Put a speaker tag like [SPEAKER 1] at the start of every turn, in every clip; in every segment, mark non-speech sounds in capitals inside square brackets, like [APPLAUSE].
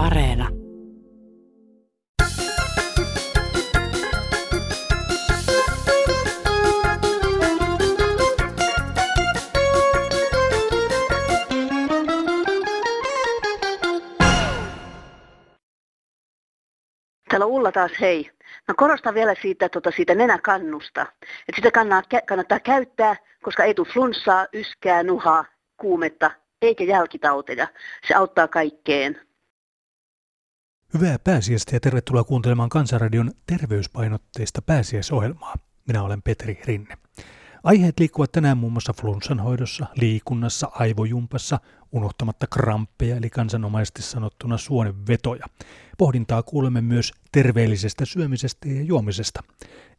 [SPEAKER 1] Areena.
[SPEAKER 2] Täällä Ulla taas, hei. Mä korostan vielä siitä, tuota, siitä nenäkannusta. Että sitä kannattaa, kannattaa käyttää, koska ei tule flunssaa, yskää, nuhaa, kuumetta eikä jälkitauteja. Se auttaa kaikkeen.
[SPEAKER 3] Hyvää pääsiäistä ja tervetuloa kuuntelemaan Kansanradion terveyspainotteista pääsiäisohjelmaa. Minä olen Petri Rinne. Aiheet liikkuvat tänään muun muassa flunssan hoidossa, liikunnassa, aivojumpassa, unohtamatta kramppeja eli kansanomaisesti sanottuna suonenvetoja. Pohdintaa kuulemme myös terveellisestä syömisestä ja juomisesta.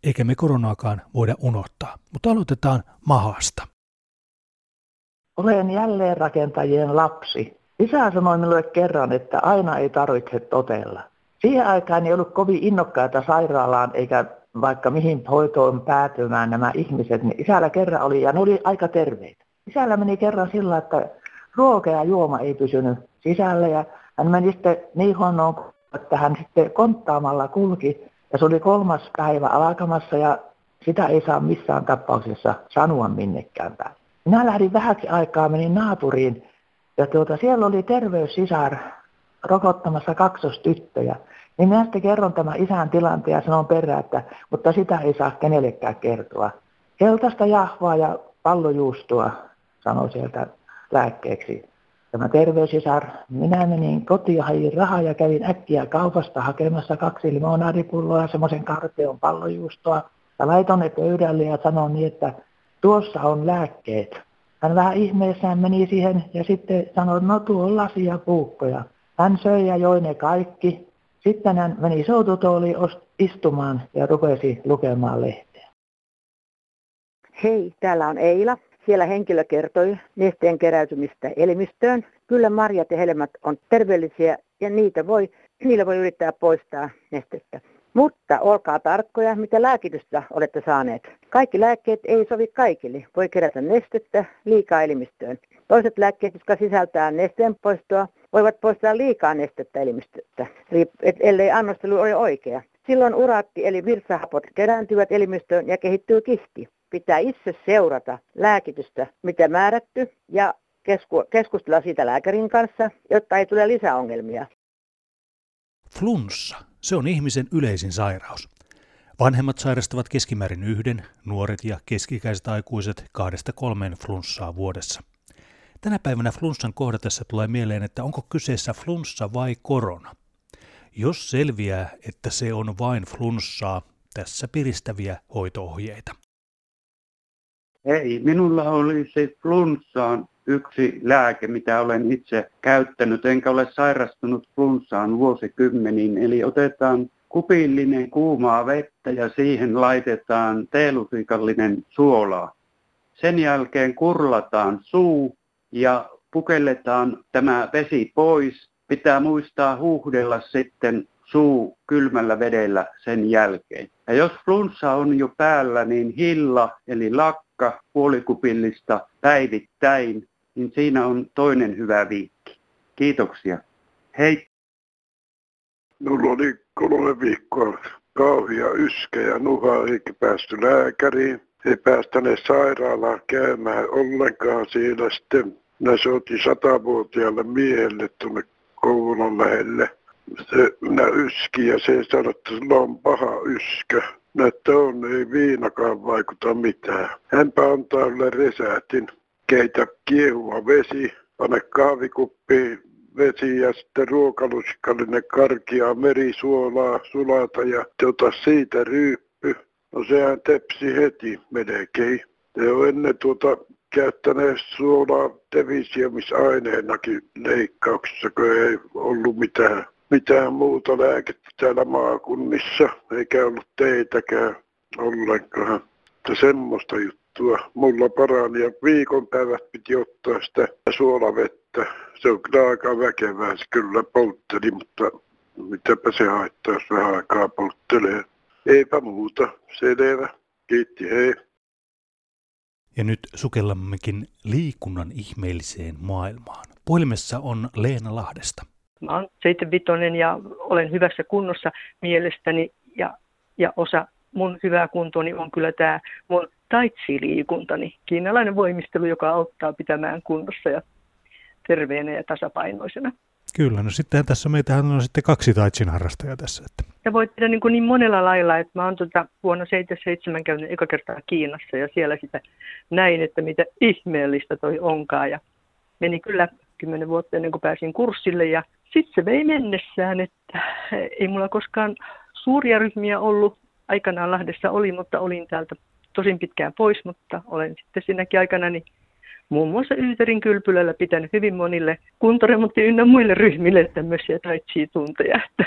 [SPEAKER 3] Eikä me koronaakaan voida unohtaa, mutta aloitetaan mahasta.
[SPEAKER 4] Olen jälleen rakentajien lapsi. Isä sanoi minulle kerran, että aina ei tarvitse totella. Siihen aikaan ei ollut kovin innokkaita sairaalaan eikä vaikka mihin hoitoon päätymään nämä ihmiset, niin isällä kerran oli, ja ne oli aika terveitä. Isällä meni kerran sillä, että ruoka ja juoma ei pysynyt sisällä, ja hän meni sitten niin huonoon, että hän sitten konttaamalla kulki, ja se oli kolmas päivä alkamassa, ja sitä ei saa missään tapauksessa sanoa minnekään päin. Minä lähdin vähäksi aikaa, menin naapuriin, ja tuota, siellä oli terveyssisar rokottamassa kaksostyttöjä. Niin minä sitten kerron tämän isän tilanteen ja sanon perään, että mutta sitä ei saa kenellekään kertoa. Keltaista jahvaa ja pallojuustoa, sanoi sieltä lääkkeeksi. Tämä terveysisar, minä menin kotiin, hain rahaa ja kävin äkkiä kaupasta hakemassa kaksi limonaadipulloa ja semmoisen karteon pallojuustoa. Ja laitoin ne pöydälle ja sanoin niin, että tuossa on lääkkeet. Hän vähän ihmeessään meni siihen ja sitten sanoi, no tuo on lasia puukkoja. Hän söi ja joi ne kaikki sitten hän meni soututooliin istumaan ja rupesi lukemaan lehteä.
[SPEAKER 5] Hei, täällä on Eila. Siellä henkilö kertoi nesteen keräytymistä elimistöön. Kyllä marjat ja helmat on terveellisiä ja niitä voi, niillä voi yrittää poistaa nestettä. Mutta olkaa tarkkoja, mitä lääkitystä olette saaneet. Kaikki lääkkeet ei sovi kaikille. Voi kerätä nestettä liikaa elimistöön. Toiset lääkkeet, jotka sisältää nesteen poistoa, voivat poistaa liikaa nestettä elimistöstä, ellei annostelu ole oikea. Silloin uraatti eli virtsahapot kerääntyvät elimistöön ja kehittyy kihti. Pitää itse seurata lääkitystä, mitä määrätty, ja kesku- keskustella siitä lääkärin kanssa, jotta ei tule lisäongelmia.
[SPEAKER 3] Flunssa, se on ihmisen yleisin sairaus. Vanhemmat sairastavat keskimäärin yhden, nuoret ja keskikäiset aikuiset kahdesta kolmeen flunssaa vuodessa. Tänä päivänä flunssan kohdatessa tulee mieleen, että onko kyseessä flunssa vai korona. Jos selviää, että se on vain flunssaa, tässä piristäviä hoitoohjeita.
[SPEAKER 6] Ei, minulla oli se flunssaan yksi lääke, mitä olen itse käyttänyt, enkä ole sairastunut flunssaan vuosikymmeniin. Eli otetaan kupillinen kuumaa vettä ja siihen laitetaan teelusikallinen suolaa. Sen jälkeen kurlataan suu ja pukelletaan tämä vesi pois. Pitää muistaa huuhdella sitten suu kylmällä vedellä sen jälkeen. Ja jos flunssa on jo päällä, niin hilla eli lakka puolikupillista päivittäin, niin siinä on toinen hyvä viikki. Kiitoksia. Hei!
[SPEAKER 7] Minulla oli kolme viikkoa kauhia yskä ja nuha eikä päästy lääkäriin. Ei päästäneet sairaalaan käymään ollenkaan siinä sitten minä soitin satavuotiaalle miehelle tuonne Kouvolan lähelle. Se, minä yski ja se sanoi, että sulla on paha yskä. Näyttää on, ei viinakaan vaikuta mitään. Hänpä antaa ylle resäätin. Keitä kiehuva vesi, pane kahvikuppi vesi ja sitten ruokalusikallinen karkia merisuolaa sulata ja tota siitä ryyppy. No sehän tepsi heti melkein. Se on ennen tuota käyttäneet suolaa tevisiomisaineenakin leikkauksissa, kun ei ollut mitään, mitään muuta lääkettä täällä maakunnissa, eikä ollut teitäkään ollenkaan. Että semmoista juttua. Mulla parani ja viikon päivät piti ottaa sitä suolavettä. Se on kyllä aika väkevää, se kyllä poltteli, mutta mitäpä se haittaa, jos vähän aikaa polttelee. Eipä muuta, selvä. Kiitti, hei.
[SPEAKER 3] Ja nyt sukellammekin liikunnan ihmeelliseen maailmaan. Puhelimessa on Leena Lahdesta.
[SPEAKER 1] Mä oon 75 ja olen hyvässä kunnossa mielestäni ja, ja osa mun hyvää kuntoni on kyllä tämä mun taitsiliikuntani, kiinalainen voimistelu, joka auttaa pitämään kunnossa ja terveenä ja tasapainoisena.
[SPEAKER 3] Kyllä, no sitten tässä meitähän on sitten kaksi taitsin harrastajaa tässä. Että.
[SPEAKER 1] Ja voi tehdä niin, kuin niin monella lailla, että mä oon tuota vuonna 77 käynyt eka kertaa Kiinassa ja siellä sitä näin, että mitä ihmeellistä toi onkaan. Ja meni kyllä kymmenen vuotta ennen kuin pääsin kurssille ja sitten se vei mennessään, että ei mulla koskaan suuria ryhmiä ollut. Aikanaan Lahdessa oli, mutta olin täältä tosin pitkään pois, mutta olen sitten siinäkin aikana niin muun muassa Yyterin kylpylällä pitänyt hyvin monille kuntoremontti ynnä muille ryhmille tämmöisiä taitsi-tunteja, että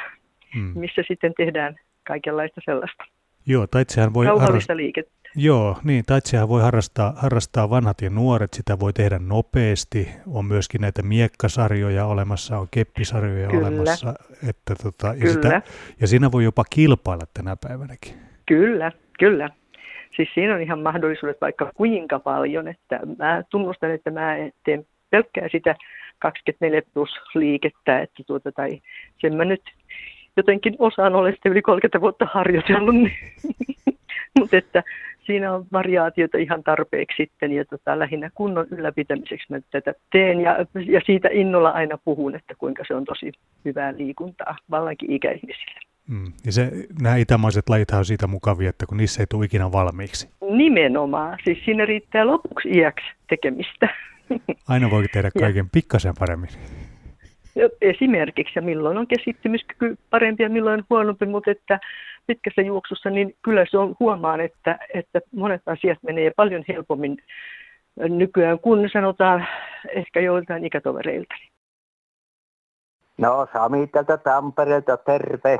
[SPEAKER 1] hmm. missä sitten tehdään kaikenlaista sellaista.
[SPEAKER 3] Joo, taitsihan voi
[SPEAKER 1] harrastaa. liikettä.
[SPEAKER 3] Joo, niin, taitsihan voi harrastaa, harrastaa vanhat ja nuoret, sitä voi tehdä nopeasti. On myöskin näitä miekkasarjoja olemassa, on keppisarjoja Kyllä. olemassa. Että tota, ja,
[SPEAKER 1] kyllä. Sitä,
[SPEAKER 3] ja siinä voi jopa kilpailla tänä päivänäkin.
[SPEAKER 1] Kyllä, kyllä. Siis siinä on ihan mahdollisuudet vaikka kuinka paljon, että mä tunnustan, että mä teen pelkkää sitä 24 plus liikettä, että tuota, tai sen mä nyt jotenkin osaan olla sitten yli 30 vuotta harjoitellut, niin, [LAUGHS] mutta että siinä on variaatiota ihan tarpeeksi sitten ja tota, lähinnä kunnon ylläpitämiseksi mä tätä teen ja, ja siitä innolla aina puhun, että kuinka se on tosi hyvää liikuntaa vallankin ikäihmisille.
[SPEAKER 3] Mm. Ja se, nämä itämaiset lajit on siitä mukavia, että kun niissä ei tule ikinä valmiiksi.
[SPEAKER 1] Nimenomaan. Siis siinä riittää lopuksi iäksi tekemistä. [LAUGHS]
[SPEAKER 3] Aina voi tehdä kaiken ja. pikkasen paremmin.
[SPEAKER 1] Esimerkiksi, ja milloin on keskittymiskyky parempi ja milloin huonompi, mutta että pitkässä juoksussa, niin kyllä se on huomaan, että, että monet asiat menee paljon helpommin nykyään, kun sanotaan ehkä joiltain ikätovereilta.
[SPEAKER 8] No Sami tältä Tampereelta, terve.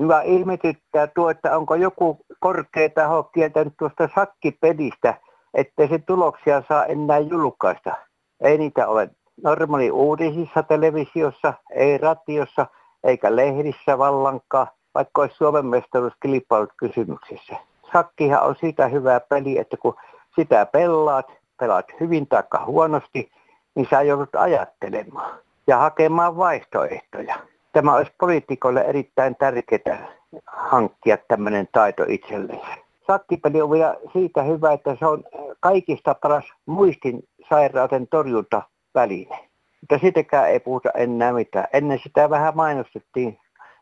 [SPEAKER 8] Hyvä ihmetyttää tuo, että onko joku korkea taho kieltänyt tuosta sakkipelistä, ettei se tuloksia saa enää julkaista. Ei niitä ole normaali uutisissa televisiossa, ei ratiossa eikä lehdissä vallankaan, vaikka olisi Suomen mestaruuskilpailut kysymyksessä. Sakkihan on sitä hyvää peli, että kun sitä pelaat, pelaat hyvin tai huonosti, niin sä joudut ajattelemaan ja hakemaan vaihtoehtoja tämä olisi poliitikoille erittäin tärkeää hankkia tämmöinen taito itselleen. Sakkipeli on vielä siitä hyvä, että se on kaikista paras muistin sairauden torjuntaväline. Mutta sitäkään ei puhuta enää mitään. Ennen sitä vähän mainostettiin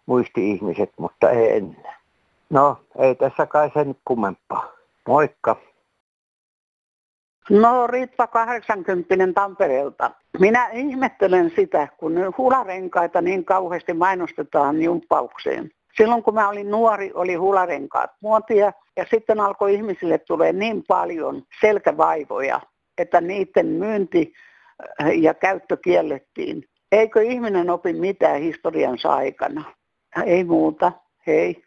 [SPEAKER 8] muisti-ihmiset, mutta ei enää. No, ei tässä kai sen kummempaa. Moikka!
[SPEAKER 9] No Ritva 80 Tampereelta. Minä ihmettelen sitä, kun hularenkaita niin kauheasti mainostetaan jumppaukseen. Silloin kun mä olin nuori, oli hularenkaat muotia ja sitten alkoi ihmisille tulee niin paljon selkävaivoja, että niiden myynti äh, ja käyttö kiellettiin. Eikö ihminen opi mitään historiansa aikana? Ei muuta. Hei.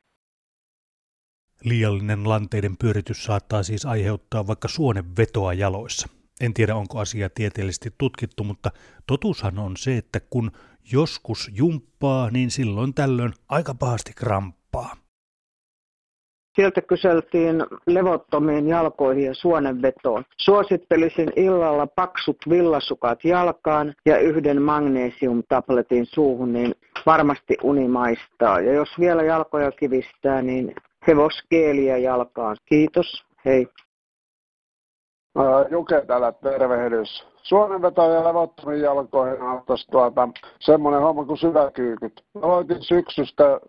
[SPEAKER 3] Liiallinen lanteiden pyöritys saattaa siis aiheuttaa vaikka suonenvetoa jaloissa. En tiedä, onko asia tieteellisesti tutkittu, mutta totuushan on se, että kun joskus jumppaa, niin silloin tällöin aika pahasti kramppaa.
[SPEAKER 10] Sieltä kyseltiin levottomiin jalkoihin ja suonenvetoon. Suosittelisin illalla paksut villasukat jalkaan ja yhden magnesiumtabletin suuhun, niin varmasti uni maistaa. Ja jos vielä jalkoja kivistää, niin hevoskeeliä jalkaan. Kiitos, hei.
[SPEAKER 11] Juke täällä tervehdys. Suonenveto ja levottomiin jalkoihin auttaisi tuota, semmoinen homma kuin syväkyykyt. Aloitin syksystä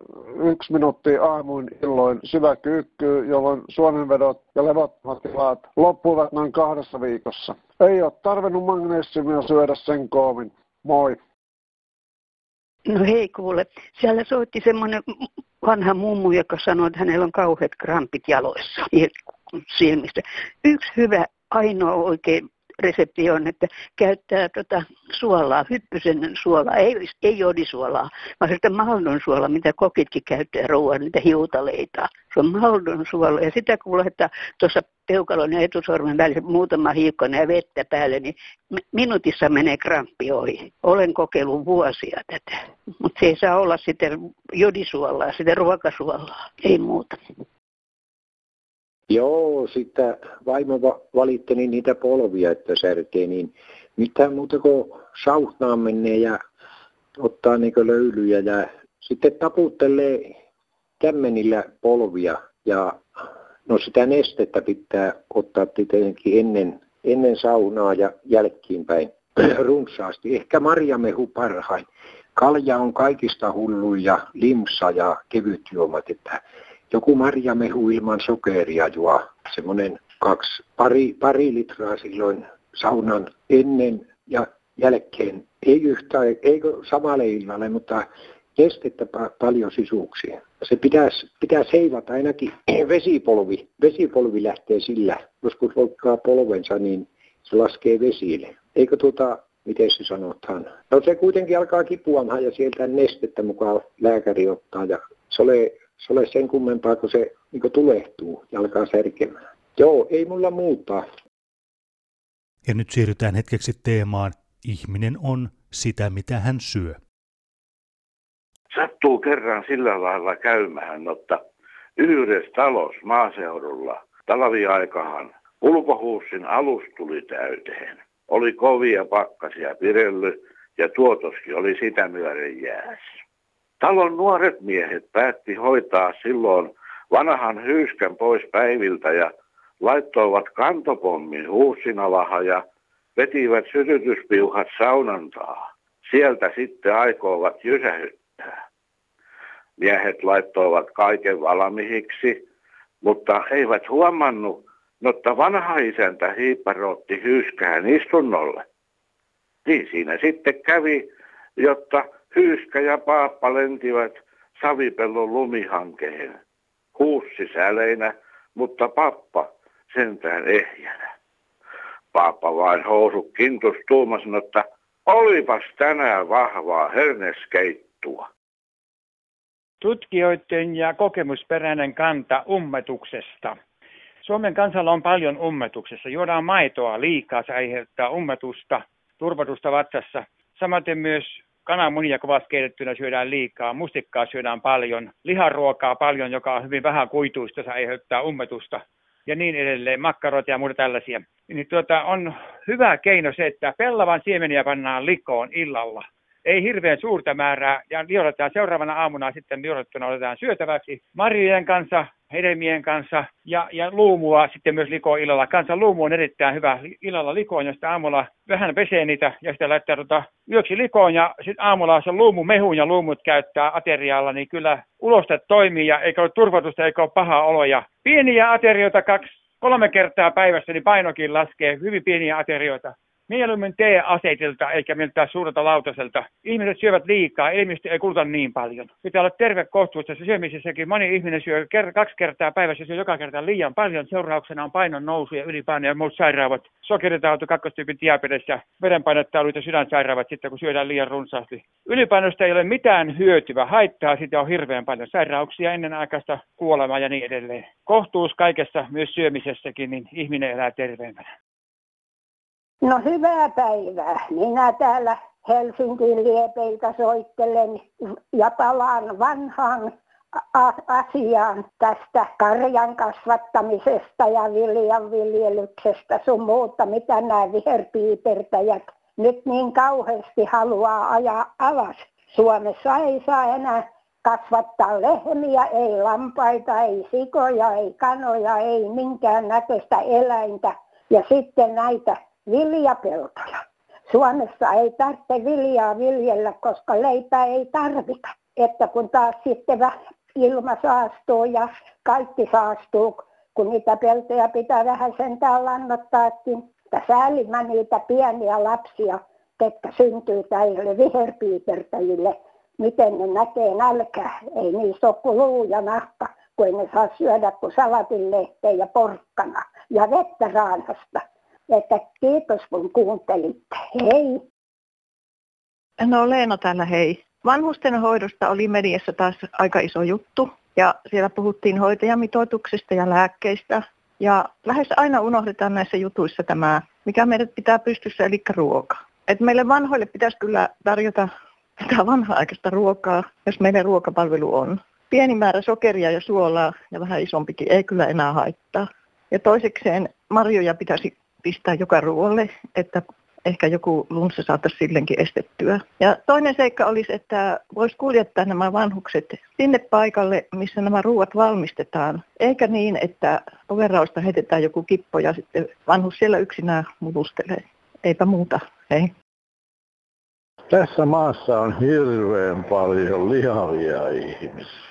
[SPEAKER 11] yksi minuutti aamuin illoin syväkyykkyy, jolloin suonenvedot ja levottomat tilat loppuivat noin kahdessa viikossa. Ei ole tarvinnut magnesiumia syödä sen koomin. Moi.
[SPEAKER 12] No hei kuule, siellä soitti semmoinen vanha mummu, joka sanoi, että hänellä on kauheat krampit jaloissa silmistä. Yksi hyvä, ainoa oikein resepti on, että käyttää tota suolaa, hyppysen suolaa, ei, ei jodisuolaa, vaan sitä maldon suolaa, mitä kokitkin käyttää ruoan, niitä hiutaleita. Se on maldon suola ja sitä kun laittaa tuossa peukalon ja etusormen välissä muutama hiukkainen ja vettä päälle, niin minuutissa menee kramppi ohi. Olen kokeillut vuosia tätä, mutta se ei saa olla sitten jodisuolaa, sitä ruokasuolaa, ei muuta.
[SPEAKER 13] Joo, sitten vaimo valitteli niitä polvia, että särkee, niin mitään muuta kuin sauhnaan menee ja ottaa niin löylyjä ja sitten taputtelee kämmenillä polvia ja no sitä nestettä pitää ottaa tietenkin ennen, ennen saunaa ja jälkeenpäin [CLEARS THROAT] runsaasti. Ehkä marjamehu parhain. Kalja on kaikista hulluin ja limsa ja kevyt juomat, että joku marjamehu ilman sokeria juo semmoinen kaksi, pari, pari litraa silloin saunan ennen ja jälkeen. Ei yhtään, ei samalle illalle, mutta nestettä paljon sisuuksia. Se pitäisi, pitäisi heivata ainakin [CLEARS THROAT] vesipolvi. Vesipolvi lähtee sillä. Joskus loikkaa polvensa, niin se laskee vesille. Eikö tuota, miten se sanotaan? No se kuitenkin alkaa kipuamaan ja sieltä nestettä mukaan lääkäri ottaa ja se ole, se ole sen kummempaa, kun se niin tulehtuu ja alkaa särkemään. Joo, ei mulla muuta.
[SPEAKER 3] Ja nyt siirrytään hetkeksi teemaan Ihminen on sitä, mitä hän syö.
[SPEAKER 14] Sattuu kerran sillä lailla käymään, että yhdessä talous maaseudulla talviaikahan ulkohuussin alus tuli täyteen. Oli kovia pakkasia pirelly ja tuotoskin oli sitä myöden jääs. Talon nuoret miehet päätti hoitaa silloin vanhan hyyskän pois päiviltä ja laittoivat kantopommin huussinalaha ja vetivät sytytyspiuhat saunantaa. Sieltä sitten aikoivat jysähyttää. Miehet laittoivat kaiken valmiiksi, mutta eivät huomannut, että vanha isäntä hiipparotti hyyskään istunnolle. Niin siinä sitten kävi, jotta hyyskä ja paappa lentivät savipellon lumihankeen. Huussi säleinä, mutta pappa sentään ehjänä. Paappa vain housu kintus tuumas, että olipas tänään vahvaa herneskeittua.
[SPEAKER 15] Tutkijoiden ja kokemusperäinen kanta ummetuksesta. Suomen kansalla on paljon ummetuksessa. Juodaan maitoa liikaa, se aiheuttaa ummetusta, turvatusta vatsassa. Samaten myös kananmunia kovasti keitettynä syödään liikaa, mustikkaa syödään paljon, liharuokaa paljon, joka on hyvin vähän kuituista, se aiheuttaa ummetusta ja niin edelleen, makkaroita ja muuta tällaisia. Niin tuota, on hyvä keino se, että pellavan siemeniä pannaan likoon illalla ei hirveän suurta määrää, ja liotetaan seuraavana aamuna sitten liotettuna otetaan syötäväksi marjojen kanssa, hedelmien kanssa, ja, ja luumua sitten myös likoa illalla. Kanssa luumu on erittäin hyvä illalla likoon, josta aamulla vähän pesee niitä, ja sitten laittaa tota yöksi likoon, ja sitten aamulla se luumu mehuun ja luumut käyttää aterialla, niin kyllä uloste toimii, ja eikä ole turvatusta, eikä ole paha oloja. Pieniä aterioita kaksi, kolme kertaa päivässä, niin painokin laskee, hyvin pieniä aterioita mieluummin T-asetilta eikä miltään suurelta lautaselta. Ihmiset syövät liikaa, elimistö ei kuluta niin paljon. Pitää olla terve kohtuus syömisessäkin. Moni ihminen syö ker- kaksi kertaa päivässä, syö joka kerta liian paljon. Seurauksena on painon nousu ja ylipaino ja muut sairaavat. Sokeritauti, kakkostyypin diabetes ja verenpainetaulut ja sydänsairaavat sitten, kun syödään liian runsaasti. Ylipainosta ei ole mitään hyötyä, haittaa sitä on hirveän paljon. Sairauksia, ennenaikaista kuolemaa ja niin edelleen. Kohtuus kaikessa, myös syömisessäkin, niin ihminen elää terveempänä.
[SPEAKER 16] No hyvää päivää. Minä täällä Helsingin liepeiltä soittelen ja palaan vanhaan asiaan tästä karjan kasvattamisesta ja viljan viljelyksestä sun muuta, mitä nämä viherpiipertäjät nyt niin kauheasti haluaa ajaa alas. Suomessa ei saa enää kasvattaa lehmiä, ei lampaita, ei sikoja, ei kanoja, ei minkään näköistä eläintä. Ja sitten näitä viljapeltoja. Suomessa ei tarvitse viljaa viljellä, koska leipää ei tarvita. Että kun taas sitten ilma saastuu ja kaikki saastuu, kun niitä peltoja pitää vähän sentään lannottaakin. Että säällimä niitä pieniä lapsia, ketkä syntyy täille viherpiipertäjille, miten ne näkee nälkää. Ei niissä ole kuin luu ja nahka, kun ei ne saa syödä kuin salatinlehteen ja porkkana ja vettä raanasta että kiitos kun kuuntelitte. Hei!
[SPEAKER 17] No Leena täällä hei. Vanhusten hoidosta oli mediassa taas aika iso juttu ja siellä puhuttiin hoitajamitoituksesta ja lääkkeistä. Ja lähes aina unohdetaan näissä jutuissa tämä, mikä meidät pitää pystyssä, eli ruoka. Et meille vanhoille pitäisi kyllä tarjota tätä vanha-aikaista ruokaa, jos meidän ruokapalvelu on. Pieni määrä sokeria ja suolaa ja vähän isompikin ei kyllä enää haittaa. Ja toisekseen marjoja pitäisi pistää joka ruoalle, että ehkä joku lunssa saataisiin sillekin estettyä. Ja toinen seikka olisi, että voisi kuljettaa nämä vanhukset sinne paikalle, missä nämä ruuat valmistetaan, eikä niin, että overausta heitetään joku kippo ja sitten vanhus siellä yksinään mulustelee. Eipä muuta, ei.
[SPEAKER 18] Tässä maassa on hirveän paljon lihavia ihmisiä.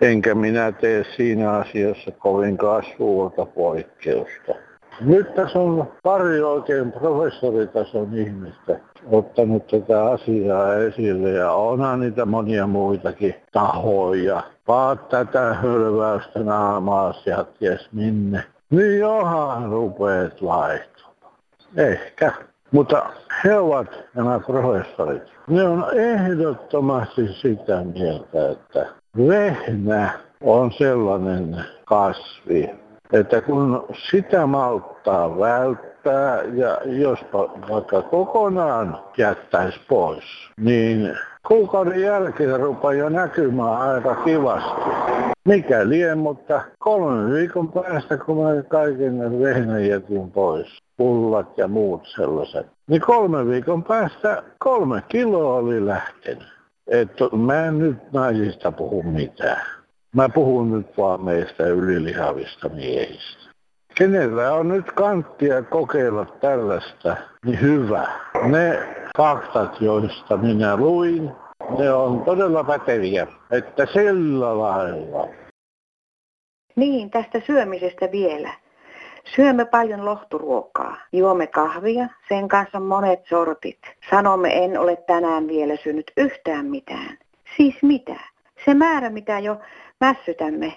[SPEAKER 18] Enkä minä tee siinä asiassa kovinkaan suurta poikkeusta. Nyt tässä on pari oikein professoritason ihmistä ottanut tätä asiaa esille ja onhan niitä monia muitakin tahoja. Paat tätä hölväystä naamaas ja ties minne. Niin johan rupeet laittumaan. Ehkä. Mutta he ovat nämä professorit. Ne on ehdottomasti sitä mieltä, että vehnä on sellainen kasvi, että kun sitä malttaa välttää ja jospa vaikka kokonaan jättäisi pois, niin kuukauden jälkeen rupeaa jo näkymään aika kivasti. Mikä lie, mutta kolmen viikon päästä, kun mä kaiken vehnän jätin pois, pullat ja muut sellaiset, niin kolmen viikon päästä kolme kiloa oli lähtenyt. Että mä en nyt naisista puhu mitään. Mä puhun nyt vaan meistä ylilihavista miehistä. Kenellä on nyt kanttia kokeilla tällaista, niin hyvä. Ne faktat, joista minä luin, ne on todella päteviä, että sillä lailla.
[SPEAKER 5] Niin, tästä syömisestä vielä. Syömme paljon lohturuokaa, juomme kahvia, sen kanssa monet sortit. Sanomme en ole tänään vielä syönyt yhtään mitään. Siis mitä? Se määrä, mitä jo mässytämme,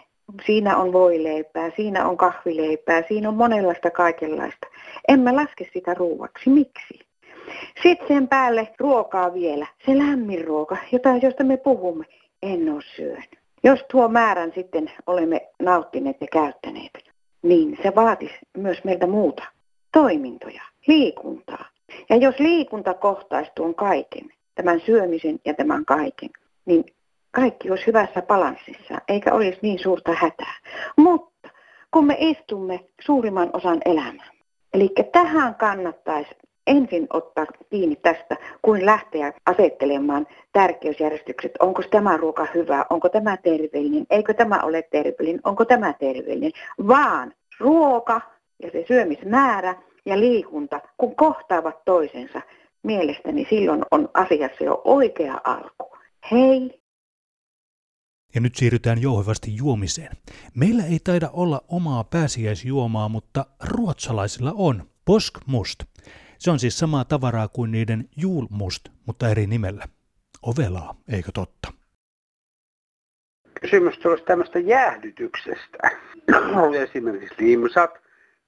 [SPEAKER 5] siinä on voileipää, siinä on kahvileipää, siinä on monenlaista kaikenlaista. Emme laske sitä ruuaksi. Miksi? Sitten sen päälle ruokaa vielä, se lämmin ruoka, jota, josta me puhumme, en ole syönyt. Jos tuo määrän sitten olemme nauttineet ja käyttäneet, niin se vaatisi myös meiltä muuta. Toimintoja, liikuntaa. Ja jos liikunta kohtaisi tuon kaiken, tämän syömisen ja tämän kaiken, niin kaikki olisi hyvässä balanssissa, eikä olisi niin suurta hätää. Mutta kun me istumme suurimman osan elämää, eli tähän kannattaisi ensin ottaa kiinni tästä, kuin lähteä asettelemaan tärkeysjärjestykset. Onko tämä ruoka hyvä, onko tämä terveellinen, eikö tämä ole terveellinen, onko tämä terveellinen, vaan ruoka ja se syömismäärä ja liikunta, kun kohtaavat toisensa, mielestäni silloin on asiassa jo oikea alku. Hei!
[SPEAKER 3] Ja nyt siirrytään jouhevasti juomiseen. Meillä ei taida olla omaa pääsiäisjuomaa, mutta ruotsalaisilla on. Poskmust. Se on siis samaa tavaraa kuin niiden julmust, mutta eri nimellä. Ovelaa, eikö totta?
[SPEAKER 19] Kysymys olisi tämmöistä jäähdytyksestä. [CLEARS THROAT] Esimerkiksi limsat,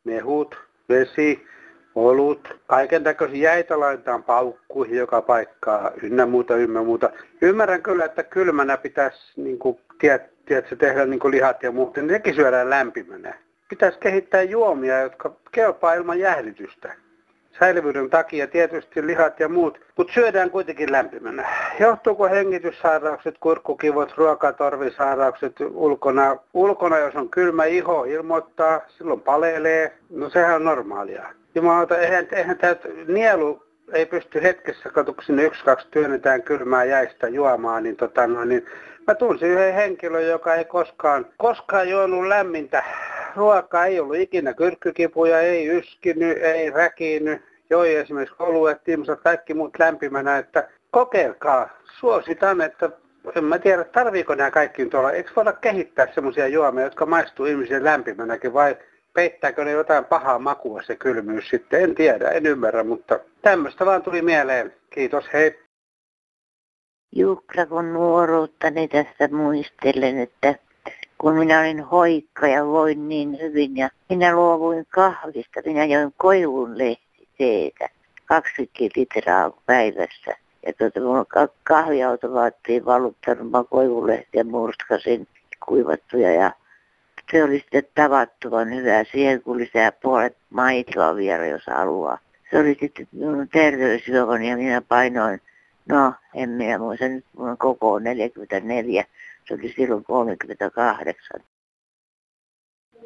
[SPEAKER 19] mehut, vesi, olut, kaiken näköisiä jäitä laitetaan paukkuihin joka paikkaa, ynnä muuta, ynnä muuta. Ymmärrän kyllä, että kylmänä pitäisi niin kuin, tiedät, tiedätkö, tehdä niin kuin lihat ja muut, niin nekin syödään lämpimänä. Pitäisi kehittää juomia, jotka kelpaa ilman jäähdytystä säilyvyyden takia tietysti lihat ja muut, mutta syödään kuitenkin lämpimänä. Johtuuko hengityssairaukset, kurkkukivot, ruokatorvisairaukset ulkona? Ulkona, jos on kylmä iho, ilmoittaa, silloin palelee. No sehän on normaalia. Jumalauta, eihän, eihän tämä nielu ei pysty hetkessä, katuksin yksi, kaksi työnnetään kylmää jäistä juomaan, niin, tota, no, niin mä tunsin yhden henkilön, joka ei koskaan, koskaan juonut lämmintä ruokaa, ei ollut ikinä kyrkkykipuja, ei yskinyt, ei räkinyt, joi esimerkiksi oluet, timsat, kaikki muut lämpimänä, että kokeilkaa. Suositan, että en mä tiedä, tarviiko nämä kaikki tuolla. Eikö voida kehittää semmoisia juomia, jotka maistuu ihmisen lämpimänäkin vai peittääkö ne jotain pahaa makua se kylmyys sitten? En tiedä, en ymmärrä, mutta tämmöistä vaan tuli mieleen. Kiitos, hei.
[SPEAKER 20] Jukka, kun nuoruuttani tässä muistelen, että kun minä olin hoikka ja voin niin hyvin ja minä luovuin kahvista, minä join koivun teetä, 20 litraa päivässä. Ja tuota, kun kahviautomaattiin valuttanut, mä koivulehtiä murskasin kuivattuja ja se oli sitten tavattoman hyvä. Siihen kun lisää puolet maitoa vielä, jos haluaa. Se oli sitten minun terveysjuomani ja minä painoin, no en minä muista nyt, mun koko 44, se oli silloin 38.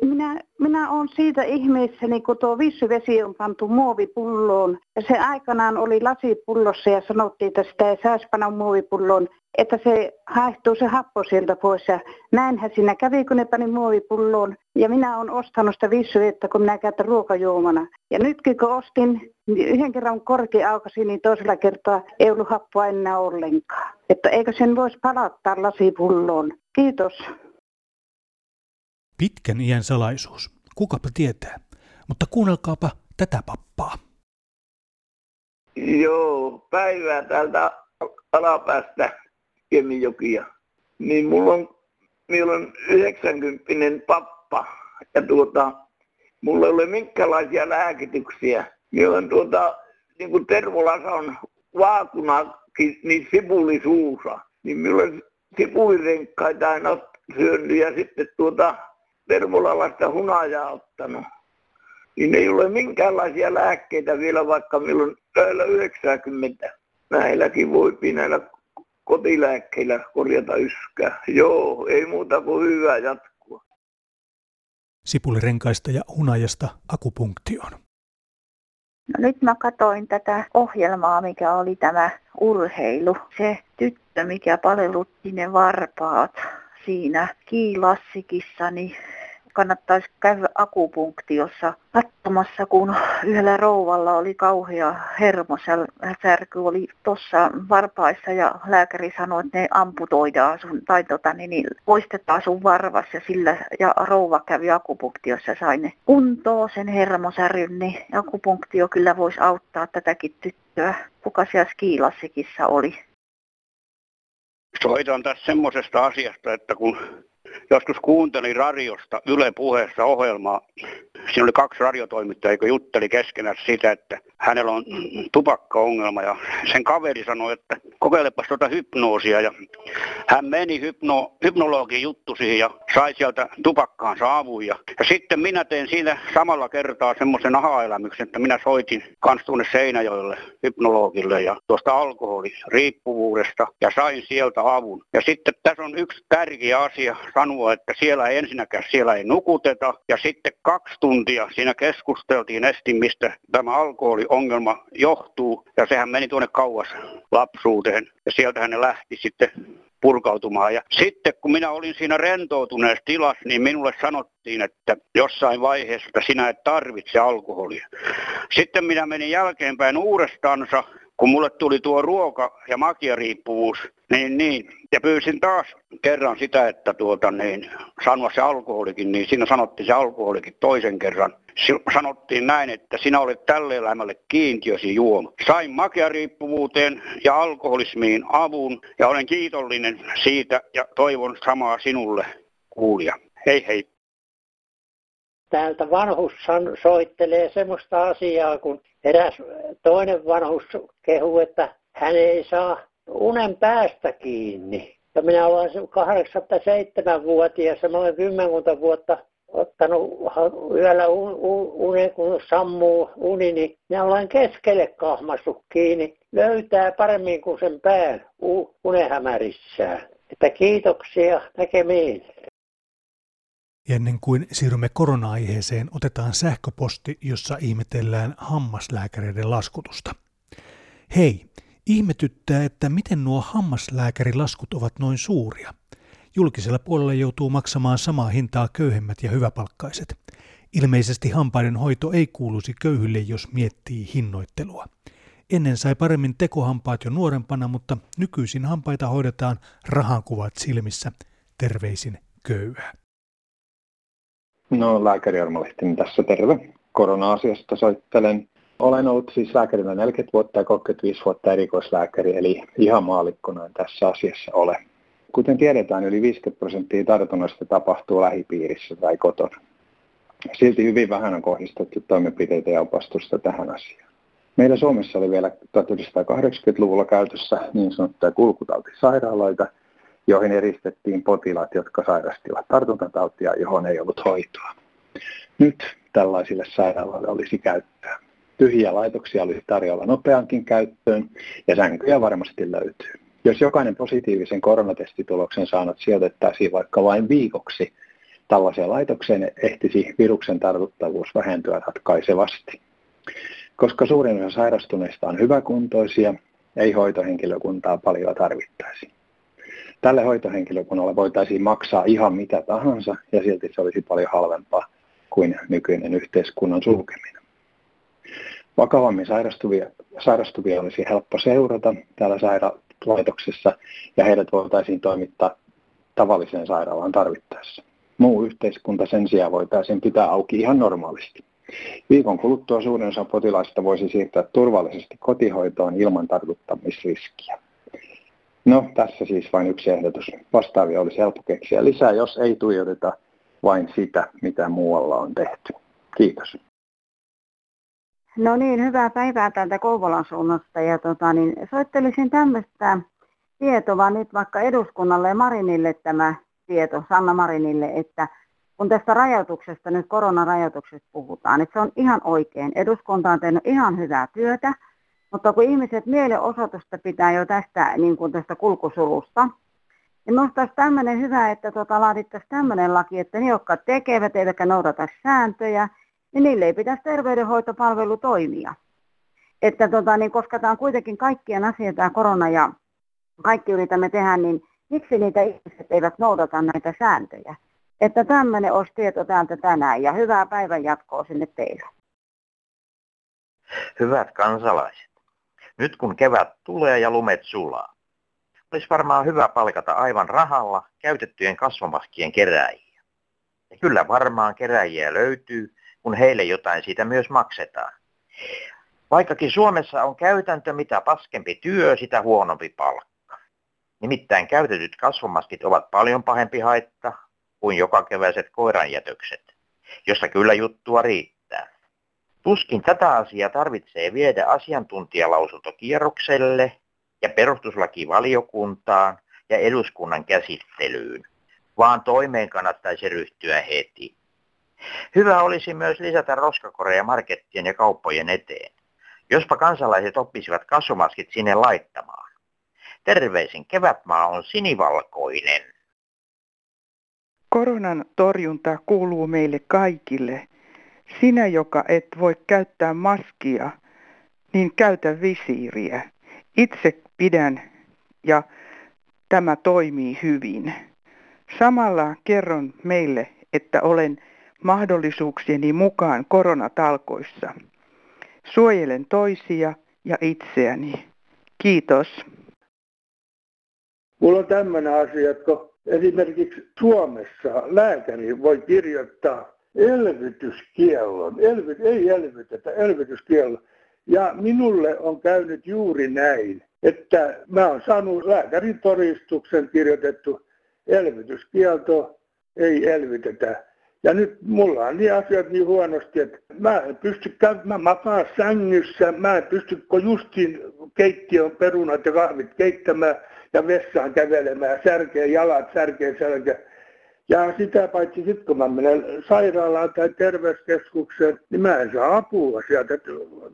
[SPEAKER 9] minä, minä olen siitä ihmeessäni, kun tuo vissyvesi on pantu muovipulloon. Ja se aikanaan oli lasipullossa ja sanottiin, että sitä ei saisi panna muovipulloon, että se haehtuu se happo sieltä pois. Ja näinhän siinä kävi, kun ne pani muovipulloon. Ja minä olen ostanut sitä vissyvettä, kun minä käytän ruokajuomana. Ja nytkin kun ostin, niin yhden kerran korki aukasi, niin toisella kertaa ei ollut happoa enää ollenkaan. Että eikö sen voisi palauttaa lasipulloon. Kiitos.
[SPEAKER 3] Pitkän iän salaisuus. Kukapa tietää. Mutta kuunnelkaapa tätä pappaa.
[SPEAKER 21] Joo, päivää täältä alapäästä Kemijokia. Niin mulla on, minulla on 90 pappa ja tuota, mulla ei ole minkälaisia lääkityksiä. Minulla on tuota, niin kuin Tervolassa on vaakunakin, niin sipuli suussa. Niin minulla on sipulirenkkaita aina syönyt ja sitten tuota Tervolalaista hunajaa ottanut. Niin ei ole minkäänlaisia lääkkeitä vielä, vaikka milloin täällä 90. Näilläkin voi näillä kotilääkkeillä korjata yskää. Joo, ei muuta kuin hyvää jatkua.
[SPEAKER 3] Sipulirenkaista ja hunajasta akupunktioon.
[SPEAKER 20] No nyt mä katoin tätä ohjelmaa, mikä oli tämä urheilu. Se tyttö, mikä palvelutti ne varpaat siinä kiilassikissa, niin kannattaisi käydä akupunktiossa katsomassa, kun yhdellä rouvalla oli kauhea hermosärky oli tuossa varpaissa ja lääkäri sanoi, että ne amputoidaan sun, tai tota, niin, niin poistetaan sun varvas ja sillä, ja rouva kävi akupunktiossa ja sai ne kuntoon sen hermosäryn, niin akupunktio kyllä voisi auttaa tätäkin tyttöä. Kuka siellä skiilassikissa oli?
[SPEAKER 22] Soitan tässä semmoisesta asiasta, että kun joskus kuuntelin radiosta Yle puheessa ohjelmaa. Siinä oli kaksi radiotoimittajaa, joka jutteli keskenään siitä, että hänellä on tupakkaongelma ja sen kaveri sanoi, että kokeilepas tuota hypnoosia. Ja hän meni hypno, hypnologin juttusiin ja sai sieltä tupakkaan saavun ja, ja sitten minä tein siinä samalla kertaa semmoisen aha-elämyksen, että minä soitin kans tuonne Seinäjoelle hypnologille ja tuosta alkoholiriippuvuudesta ja sain sieltä avun. Ja sitten tässä on yksi tärkeä asia sanoa, että siellä ei ensinnäkään siellä ei nukuteta. Ja sitten kaksi tuntia siinä keskusteltiin estin, mistä tämä alkoholi ongelma johtuu. Ja sehän meni tuonne kauas lapsuuteen ja sieltä hän lähti sitten purkautumaan. Ja sitten kun minä olin siinä rentoutuneessa tilassa, niin minulle sanottiin, että jossain vaiheessa, että sinä et tarvitse alkoholia. Sitten minä menin jälkeenpäin uudestaansa kun mulle tuli tuo ruoka- ja makiariippuvuus, niin, niin, ja pyysin taas kerran sitä, että tuota, niin, sanoa se alkoholikin, niin siinä sanottiin se alkoholikin toisen kerran. Sanottiin näin, että sinä olet tälle elämälle kiintiösi juoma. Sain makiariippuvuuteen ja alkoholismiin avun ja olen kiitollinen siitä ja toivon samaa sinulle kuulija. Hei hei.
[SPEAKER 23] Täältä vanhus soittelee semmoista asiaa, kun eräs toinen vanhus kehuu, että hän ei saa unen päästä kiinni. Ja minä olen 87-vuotias ja olen kymmenkunta vuotta ottanut yöllä unen, kun sammuu uni, niin minä olen keskelle kahmastu kiinni. Löytää paremmin kuin sen pään unehämärissään. Että kiitoksia näkemiin.
[SPEAKER 3] Ennen kuin siirrymme korona-aiheeseen, otetaan sähköposti, jossa ihmetellään hammaslääkäreiden laskutusta. Hei, ihmetyttää, että miten nuo hammaslääkärilaskut ovat noin suuria. Julkisella puolella joutuu maksamaan samaa hintaa köyhemmät ja hyväpalkkaiset. Ilmeisesti hampaiden hoito ei kuuluisi köyhylle, jos miettii hinnoittelua. Ennen sai paremmin tekohampaat jo nuorempana, mutta nykyisin hampaita hoidetaan rahankuvat silmissä. Terveisin köyhä.
[SPEAKER 24] No lääkäri Jorma Lehtinen tässä, terve. Korona-asiasta soittelen. Olen ollut siis lääkärinä 40 vuotta ja 35 vuotta erikoislääkäri, eli ihan maalikkona tässä asiassa ole. Kuten tiedetään, yli 50 prosenttia tartunnoista tapahtuu lähipiirissä tai kotona. Silti hyvin vähän on kohdistettu toimenpiteitä ja opastusta tähän asiaan. Meillä Suomessa oli vielä 1980-luvulla käytössä niin sanottuja kulkutautisairaaloita, joihin eristettiin potilaat, jotka sairastivat tartuntatautia, johon ei ollut hoitoa. Nyt tällaisille sairaaloille olisi käyttöä. Tyhjiä laitoksia olisi tarjolla nopeankin käyttöön ja sänkyjä varmasti löytyy. Jos jokainen positiivisen koronatestituloksen saanut sijoitettaisiin vaikka vain viikoksi Tällaiseen laitokseen ehtisi viruksen tartuttavuus vähentyä ratkaisevasti. Koska suurin osa sairastuneista on hyväkuntoisia, ei hoitohenkilökuntaa paljon tarvittaisi. Tälle hoitohenkilökunnalle voitaisiin maksaa ihan mitä tahansa ja silti se olisi paljon halvempaa kuin nykyinen yhteiskunnan sulkeminen. Vakavammin sairastuvia, sairastuvia olisi helppo seurata täällä sairaalaitoksessa ja heidät voitaisiin toimittaa tavalliseen sairaalaan tarvittaessa. Muu yhteiskunta sen sijaan voitaisiin pitää auki ihan normaalisti. Viikon kuluttua suurin osa potilaista voisi siirtää turvallisesti kotihoitoon ilman tartuttamisriskiä. No, tässä siis vain yksi ehdotus. Vastaavia olisi helppo keksiä lisää, jos ei tuijoteta vain sitä, mitä muualla on tehty. Kiitos.
[SPEAKER 5] No niin, hyvää päivää täältä Kouvolan suunnasta. Ja tota, niin soittelisin tämmöistä tietoa nyt vaikka eduskunnalle ja Marinille tämä tieto, Sanna Marinille, että kun tästä rajoituksesta, nyt koronarajoituksesta puhutaan, että se on ihan oikein. Eduskunta on tehnyt ihan hyvää työtä, mutta kun ihmiset mielenosoitusta pitää jo tästä, niin kuin tästä kulkusulusta, niin minusta olisi tämmöinen hyvä, että tota, laadittaisiin tämmöinen laki, että ne, jotka tekevät eivätkä noudata sääntöjä, niin niille ei pitäisi terveydenhoitopalvelu toimia. Että tota, niin koska tämä on kuitenkin kaikkien asia, tämä korona ja kaikki yritämme tehdä, niin miksi niitä ihmiset eivät noudata näitä sääntöjä? Että tämmöinen olisi tieto täältä tänään ja hyvää päivän jatkoa sinne teille.
[SPEAKER 25] Hyvät kansalaiset, nyt kun kevät tulee ja lumet sulaa, olisi varmaan hyvä palkata aivan rahalla käytettyjen kasvomaskien keräjiä. Ja kyllä varmaan keräjiä löytyy, kun heille jotain siitä myös maksetaan. Vaikkakin Suomessa on käytäntö, mitä paskempi työ, sitä huonompi palkka. Nimittäin käytetyt kasvomaskit ovat paljon pahempi haitta kuin joka keväiset koiranjätökset, jossa kyllä juttua riittää. Tuskin tätä asiaa tarvitsee viedä asiantuntijalausuntokierrokselle ja perustuslakivaliokuntaan ja eduskunnan käsittelyyn, vaan toimeen kannattaisi ryhtyä heti. Hyvä olisi myös lisätä roskakoreja markettien ja kauppojen eteen. Jospa kansalaiset oppisivat kasvomaskit sinne laittamaan. Terveisin kevätmaa on sinivalkoinen.
[SPEAKER 26] Koronan torjunta kuuluu meille kaikille. Sinä, joka et voi käyttää maskia, niin käytä visiiriä. Itse pidän ja tämä toimii hyvin. Samalla kerron meille, että olen mahdollisuuksieni mukaan koronatalkoissa. Suojelen toisia ja itseäni. Kiitos.
[SPEAKER 27] Mulla on tämmöinen asia, että esimerkiksi Suomessa lääkäri voi kirjoittaa elvytyskiellon, elvy, ei elvytetä, elvytyskiellon. Ja minulle on käynyt juuri näin, että mä oon saanut lääkärin todistuksen kirjoitettu elvytyskielto, ei elvytetä. Ja nyt mulla on niin asiat niin huonosti, että mä en pysty käymään, mä makaan sängyssä, mä en pysty justiin keittiön perunat ja kahvit keittämään ja vessaan kävelemään, särkeen jalat, särkeen selkä. Ja sitä paitsi sitten kun mä menen sairaalaan tai terveyskeskukseen, niin mä en saa apua sieltä.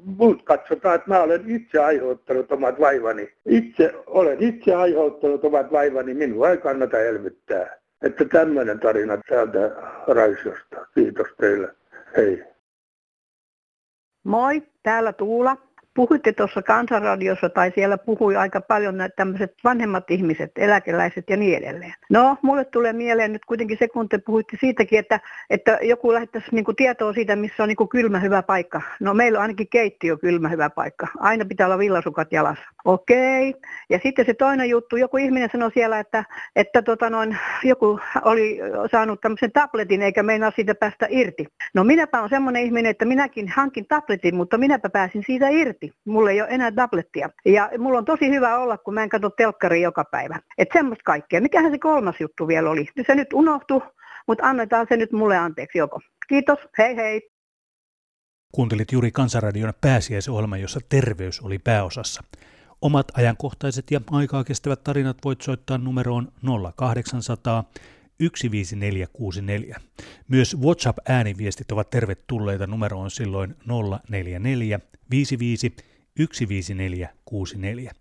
[SPEAKER 27] Mut katsotaan, että mä olen itse aiheuttanut omat vaivani. Itse olen itse aiheuttanut omat vaivani, minua ei kannata elvyttää. Että tämmöinen tarina täältä Raisiosta. Kiitos teille. Hei.
[SPEAKER 28] Moi, täällä Tuula puhuitte tuossa kansanradiossa tai siellä puhui aika paljon näitä tämmöiset vanhemmat ihmiset, eläkeläiset ja niin edelleen. No, mulle tulee mieleen nyt kuitenkin se, kun te puhuitte siitäkin, että, että joku lähettäisi niin tietoa siitä, missä on niin kylmä hyvä paikka. No meillä on ainakin keittiö kylmä hyvä paikka. Aina pitää olla villasukat jalassa. Okei. Ja sitten se toinen juttu, joku ihminen sanoi siellä, että, että tota noin, joku oli saanut tämmöisen tabletin eikä meinaa siitä päästä irti. No minäpä on semmoinen ihminen, että minäkin hankin tabletin, mutta minäpä pääsin siitä irti. Mulla ei ole enää tablettia. Ja mulla on tosi hyvä olla, kun mä en katso telkkaria joka päivä. Että semmoista kaikkea. Mikähän se kolmas juttu vielä oli? Se nyt unohtu, mutta annetaan se nyt mulle anteeksi joko. Kiitos, hei hei.
[SPEAKER 3] Kuuntelit juuri Kansanradion pääsiäisohjelma, jossa terveys oli pääosassa. Omat ajankohtaiset ja aikaa kestävät tarinat voit soittaa numeroon 0800 15464. Myös WhatsApp-ääniviestit ovat tervetulleita. Numero on silloin 044 55 15464.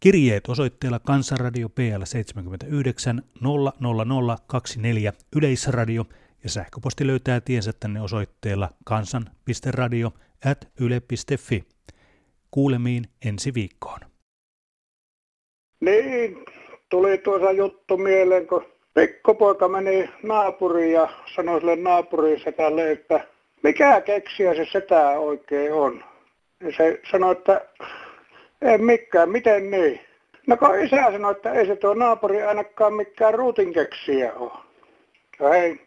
[SPEAKER 3] Kirjeet osoitteella Kansanradio PL 79 00024 Yleisradio ja sähköposti löytää tiensä tänne osoitteella kansan.radio at yle.fi. Kuulemiin ensi viikkoon.
[SPEAKER 29] Niin, tuli tuossa juttu mieleen, kun pikkupoika meni naapuriin ja sanoi sille naapurin setälle, että mikä keksiä se setä oikein on. Ja se sanoi, että ei mikään, miten niin? No kun isä sanoi, että ei se tuo naapuri ainakaan mikään ruutin keksiä ole. Ja hei,